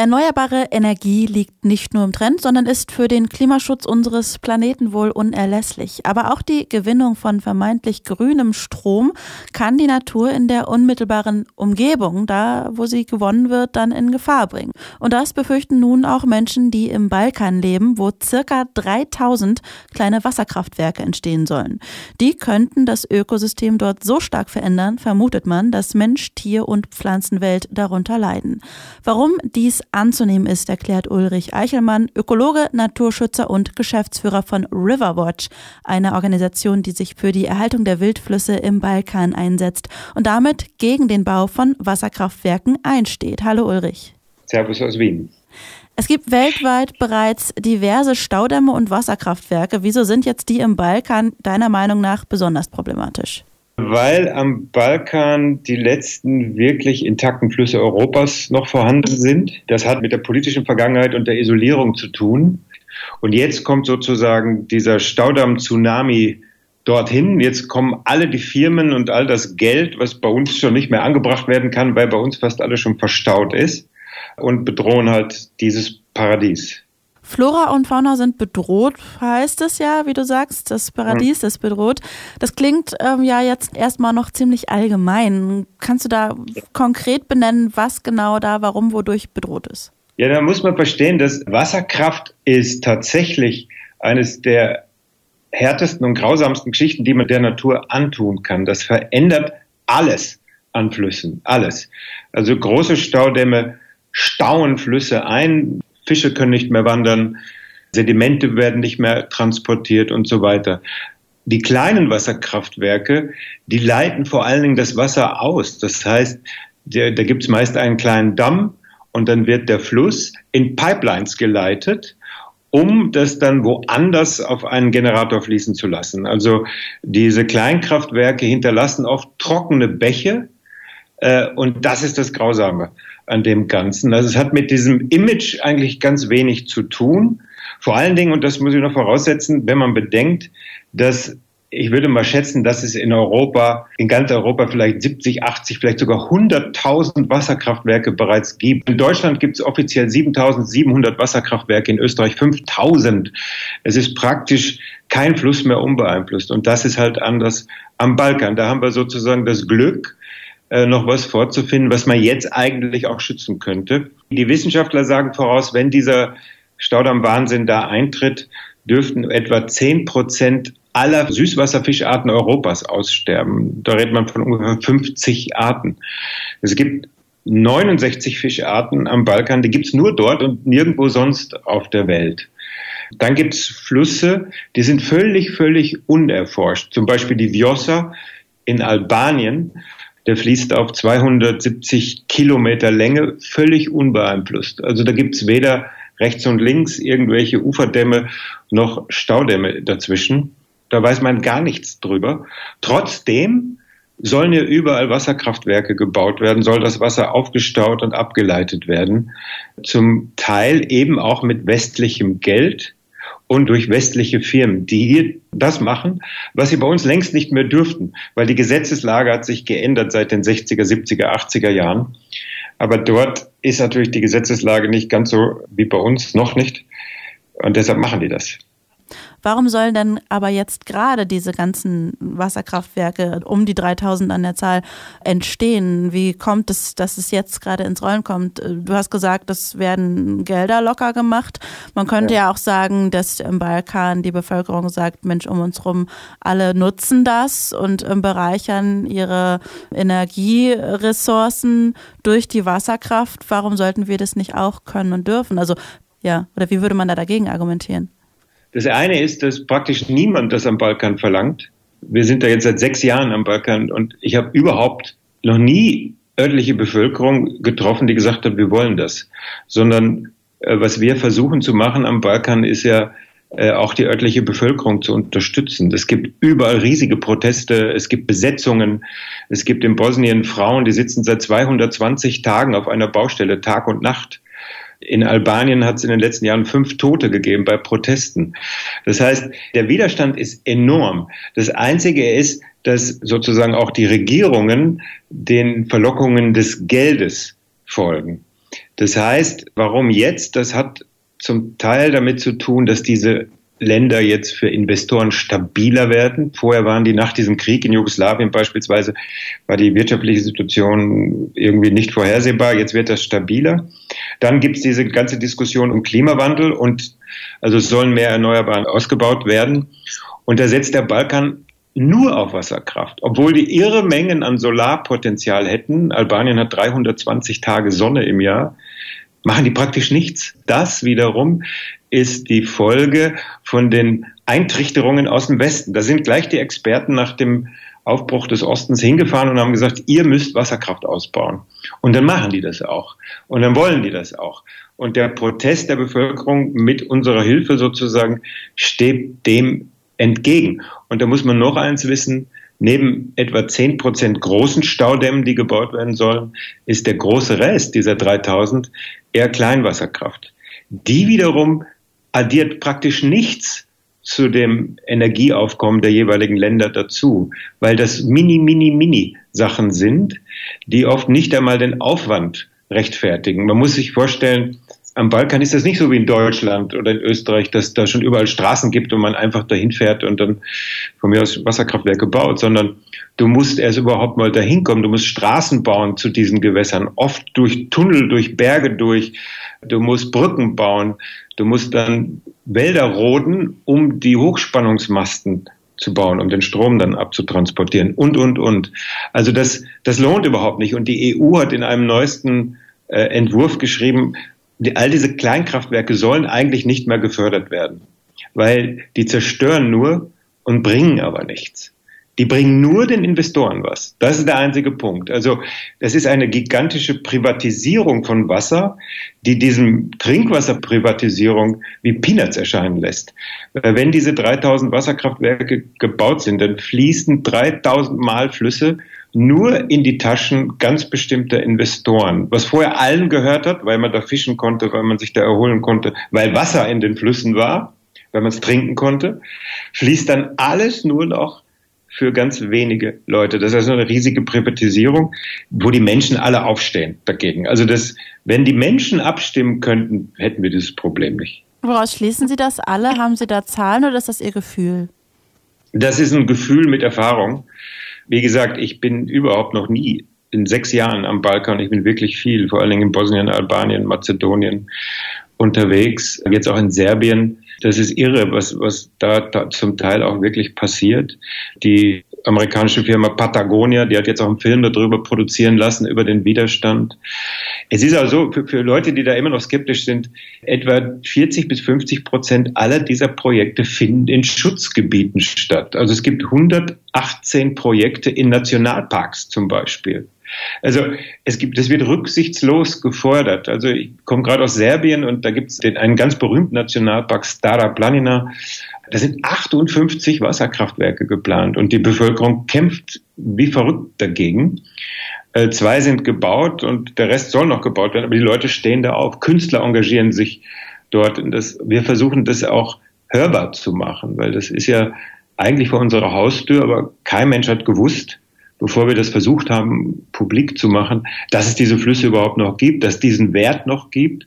Erneuerbare Energie liegt nicht nur im Trend, sondern ist für den Klimaschutz unseres Planeten wohl unerlässlich. Aber auch die Gewinnung von vermeintlich grünem Strom kann die Natur in der unmittelbaren Umgebung, da wo sie gewonnen wird, dann in Gefahr bringen. Und das befürchten nun auch Menschen, die im Balkan leben, wo circa 3000 kleine Wasserkraftwerke entstehen sollen. Die könnten das Ökosystem dort so stark verändern, vermutet man, dass Mensch, Tier und Pflanzenwelt darunter leiden. Warum dies anzunehmen ist, erklärt Ulrich Eichelmann, Ökologe, Naturschützer und Geschäftsführer von Riverwatch, einer Organisation, die sich für die Erhaltung der Wildflüsse im Balkan einsetzt und damit gegen den Bau von Wasserkraftwerken einsteht. Hallo Ulrich. Servus aus Wien. Es gibt weltweit bereits diverse Staudämme und Wasserkraftwerke. Wieso sind jetzt die im Balkan deiner Meinung nach besonders problematisch? Weil am Balkan die letzten wirklich intakten Flüsse Europas noch vorhanden sind. Das hat mit der politischen Vergangenheit und der Isolierung zu tun. Und jetzt kommt sozusagen dieser Staudamm-Tsunami dorthin. Jetzt kommen alle die Firmen und all das Geld, was bei uns schon nicht mehr angebracht werden kann, weil bei uns fast alles schon verstaut ist und bedrohen halt dieses Paradies. Flora und Fauna sind bedroht, heißt es ja, wie du sagst. Das Paradies ist bedroht. Das klingt ähm, ja jetzt erstmal noch ziemlich allgemein. Kannst du da konkret benennen, was genau da, warum, wodurch bedroht ist? Ja, da muss man verstehen, dass Wasserkraft ist tatsächlich eines der härtesten und grausamsten Geschichten, die man der Natur antun kann. Das verändert alles an Flüssen, alles. Also große Staudämme stauen Flüsse ein, Fische können nicht mehr wandern, Sedimente werden nicht mehr transportiert und so weiter. Die kleinen Wasserkraftwerke, die leiten vor allen Dingen das Wasser aus. Das heißt, da gibt es meist einen kleinen Damm und dann wird der Fluss in Pipelines geleitet, um das dann woanders auf einen Generator fließen zu lassen. Also diese Kleinkraftwerke hinterlassen oft trockene Bäche und das ist das Grausame an dem Ganzen. Also es hat mit diesem Image eigentlich ganz wenig zu tun. Vor allen Dingen, und das muss ich noch voraussetzen, wenn man bedenkt, dass ich würde mal schätzen, dass es in Europa, in ganz Europa vielleicht 70, 80, vielleicht sogar 100.000 Wasserkraftwerke bereits gibt. In Deutschland gibt es offiziell 7.700 Wasserkraftwerke, in Österreich 5.000. Es ist praktisch kein Fluss mehr unbeeinflusst. Und das ist halt anders am Balkan. Da haben wir sozusagen das Glück, äh, noch was vorzufinden, was man jetzt eigentlich auch schützen könnte. Die Wissenschaftler sagen voraus, wenn dieser Staudamm-Wahnsinn da eintritt, dürften etwa 10 Prozent aller Süßwasserfischarten Europas aussterben. Da redet man von ungefähr 50 Arten. Es gibt 69 Fischarten am Balkan, die gibt's nur dort und nirgendwo sonst auf der Welt. Dann gibt's Flüsse, die sind völlig, völlig unerforscht. Zum Beispiel die Vjosa in Albanien der fließt auf 270 Kilometer Länge völlig unbeeinflusst. Also da gibt's weder rechts und links irgendwelche Uferdämme noch Staudämme dazwischen. Da weiß man gar nichts drüber. Trotzdem sollen ja überall Wasserkraftwerke gebaut werden, soll das Wasser aufgestaut und abgeleitet werden. Zum Teil eben auch mit westlichem Geld und durch westliche Firmen, die hier das machen, was sie bei uns längst nicht mehr dürften, weil die Gesetzeslage hat sich geändert seit den 60er, 70er, 80er Jahren. Aber dort ist natürlich die Gesetzeslage nicht ganz so wie bei uns, noch nicht. Und deshalb machen die das. Warum sollen denn aber jetzt gerade diese ganzen Wasserkraftwerke um die 3000 an der Zahl entstehen? Wie kommt es, dass es jetzt gerade ins Rollen kommt? Du hast gesagt, es werden Gelder locker gemacht. Man könnte ja. ja auch sagen, dass im Balkan die Bevölkerung sagt, Mensch, um uns rum, alle nutzen das und bereichern ihre Energieressourcen durch die Wasserkraft. Warum sollten wir das nicht auch können und dürfen? Also ja, oder wie würde man da dagegen argumentieren? Das eine ist, dass praktisch niemand das am Balkan verlangt. Wir sind da jetzt seit sechs Jahren am Balkan und ich habe überhaupt noch nie örtliche Bevölkerung getroffen, die gesagt hat, wir wollen das, sondern äh, was wir versuchen zu machen am Balkan ist ja äh, auch die örtliche Bevölkerung zu unterstützen. Es gibt überall riesige Proteste, es gibt Besetzungen, es gibt in Bosnien Frauen, die sitzen seit 220 Tagen auf einer Baustelle Tag und Nacht In Albanien hat es in den letzten Jahren fünf Tote gegeben bei Protesten. Das heißt, der Widerstand ist enorm. Das Einzige ist, dass sozusagen auch die Regierungen den Verlockungen des Geldes folgen. Das heißt, warum jetzt? Das hat zum Teil damit zu tun, dass diese Länder jetzt für Investoren stabiler werden. Vorher waren die nach diesem Krieg in Jugoslawien beispielsweise, war die wirtschaftliche Situation irgendwie nicht vorhersehbar. Jetzt wird das stabiler. Dann gibt es diese ganze Diskussion um Klimawandel und also sollen mehr Erneuerbaren ausgebaut werden. Und da setzt der Balkan nur auf Wasserkraft, obwohl die irre Mengen an Solarpotenzial hätten. Albanien hat 320 Tage Sonne im Jahr machen die praktisch nichts. Das wiederum ist die Folge von den Eintrichterungen aus dem Westen. Da sind gleich die Experten nach dem Aufbruch des Ostens hingefahren und haben gesagt, ihr müsst Wasserkraft ausbauen. Und dann machen die das auch. Und dann wollen die das auch. Und der Protest der Bevölkerung mit unserer Hilfe sozusagen steht dem entgegen. Und da muss man noch eins wissen, Neben etwa 10 Prozent großen Staudämmen, die gebaut werden sollen, ist der große Rest dieser 3000 eher Kleinwasserkraft. Die wiederum addiert praktisch nichts zu dem Energieaufkommen der jeweiligen Länder dazu, weil das mini, mini, mini Sachen sind, die oft nicht einmal den Aufwand rechtfertigen. Man muss sich vorstellen, am Balkan ist das nicht so wie in Deutschland oder in Österreich, dass da schon überall Straßen gibt und man einfach dahin fährt und dann von mir aus Wasserkraftwerke baut, sondern du musst erst überhaupt mal dahin kommen. Du musst Straßen bauen zu diesen Gewässern, oft durch Tunnel, durch Berge durch. Du musst Brücken bauen. Du musst dann Wälder roden, um die Hochspannungsmasten zu bauen, um den Strom dann abzutransportieren und, und, und. Also das, das lohnt überhaupt nicht. Und die EU hat in einem neuesten äh, Entwurf geschrieben, die, all diese Kleinkraftwerke sollen eigentlich nicht mehr gefördert werden, weil die zerstören nur und bringen aber nichts. Die bringen nur den Investoren was. Das ist der einzige Punkt. Also das ist eine gigantische Privatisierung von Wasser, die diesem Trinkwasserprivatisierung wie Peanuts erscheinen lässt. Wenn diese 3000 Wasserkraftwerke gebaut sind, dann fließen 3000 Mal Flüsse nur in die Taschen ganz bestimmter Investoren, was vorher allen gehört hat, weil man da fischen konnte, weil man sich da erholen konnte, weil Wasser in den Flüssen war, weil man es trinken konnte, fließt dann alles nur noch für ganz wenige Leute. Das ist also eine riesige Privatisierung, wo die Menschen alle aufstehen dagegen. Also das, wenn die Menschen abstimmen könnten, hätten wir dieses Problem nicht. Woraus schließen Sie das alle? Haben Sie da Zahlen oder ist das Ihr Gefühl? Das ist ein Gefühl mit Erfahrung. Wie gesagt, ich bin überhaupt noch nie in sechs Jahren am Balkan. Ich bin wirklich viel, vor allen Dingen in Bosnien, Albanien, Mazedonien unterwegs, jetzt auch in Serbien. Das ist irre, was, was da, da zum Teil auch wirklich passiert. Die amerikanische Firma Patagonia, die hat jetzt auch einen Film darüber produzieren lassen, über den Widerstand. Es ist also für, für Leute, die da immer noch skeptisch sind, etwa 40 bis 50 Prozent aller dieser Projekte finden in Schutzgebieten statt. Also es gibt 118 Projekte in Nationalparks zum Beispiel. Also es gibt, das wird rücksichtslos gefordert. Also ich komme gerade aus Serbien und da gibt es einen ganz berühmten Nationalpark Stara Planina. Da sind 58 Wasserkraftwerke geplant und die Bevölkerung kämpft wie verrückt dagegen. Äh, zwei sind gebaut und der Rest soll noch gebaut werden, aber die Leute stehen da auf. Künstler engagieren sich dort. Und das, wir versuchen das auch hörbar zu machen, weil das ist ja eigentlich vor unserer Haustür, aber kein Mensch hat gewusst, bevor wir das versucht haben, publik zu machen, dass es diese Flüsse überhaupt noch gibt, dass es diesen Wert noch gibt.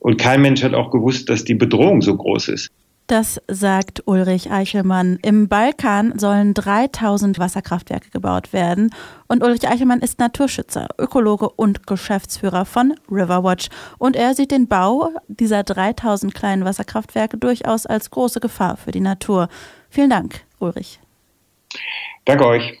Und kein Mensch hat auch gewusst, dass die Bedrohung so groß ist. Das sagt Ulrich Eichelmann. Im Balkan sollen 3000 Wasserkraftwerke gebaut werden. Und Ulrich Eichelmann ist Naturschützer, Ökologe und Geschäftsführer von Riverwatch. Und er sieht den Bau dieser 3000 kleinen Wasserkraftwerke durchaus als große Gefahr für die Natur. Vielen Dank, Ulrich. Danke euch.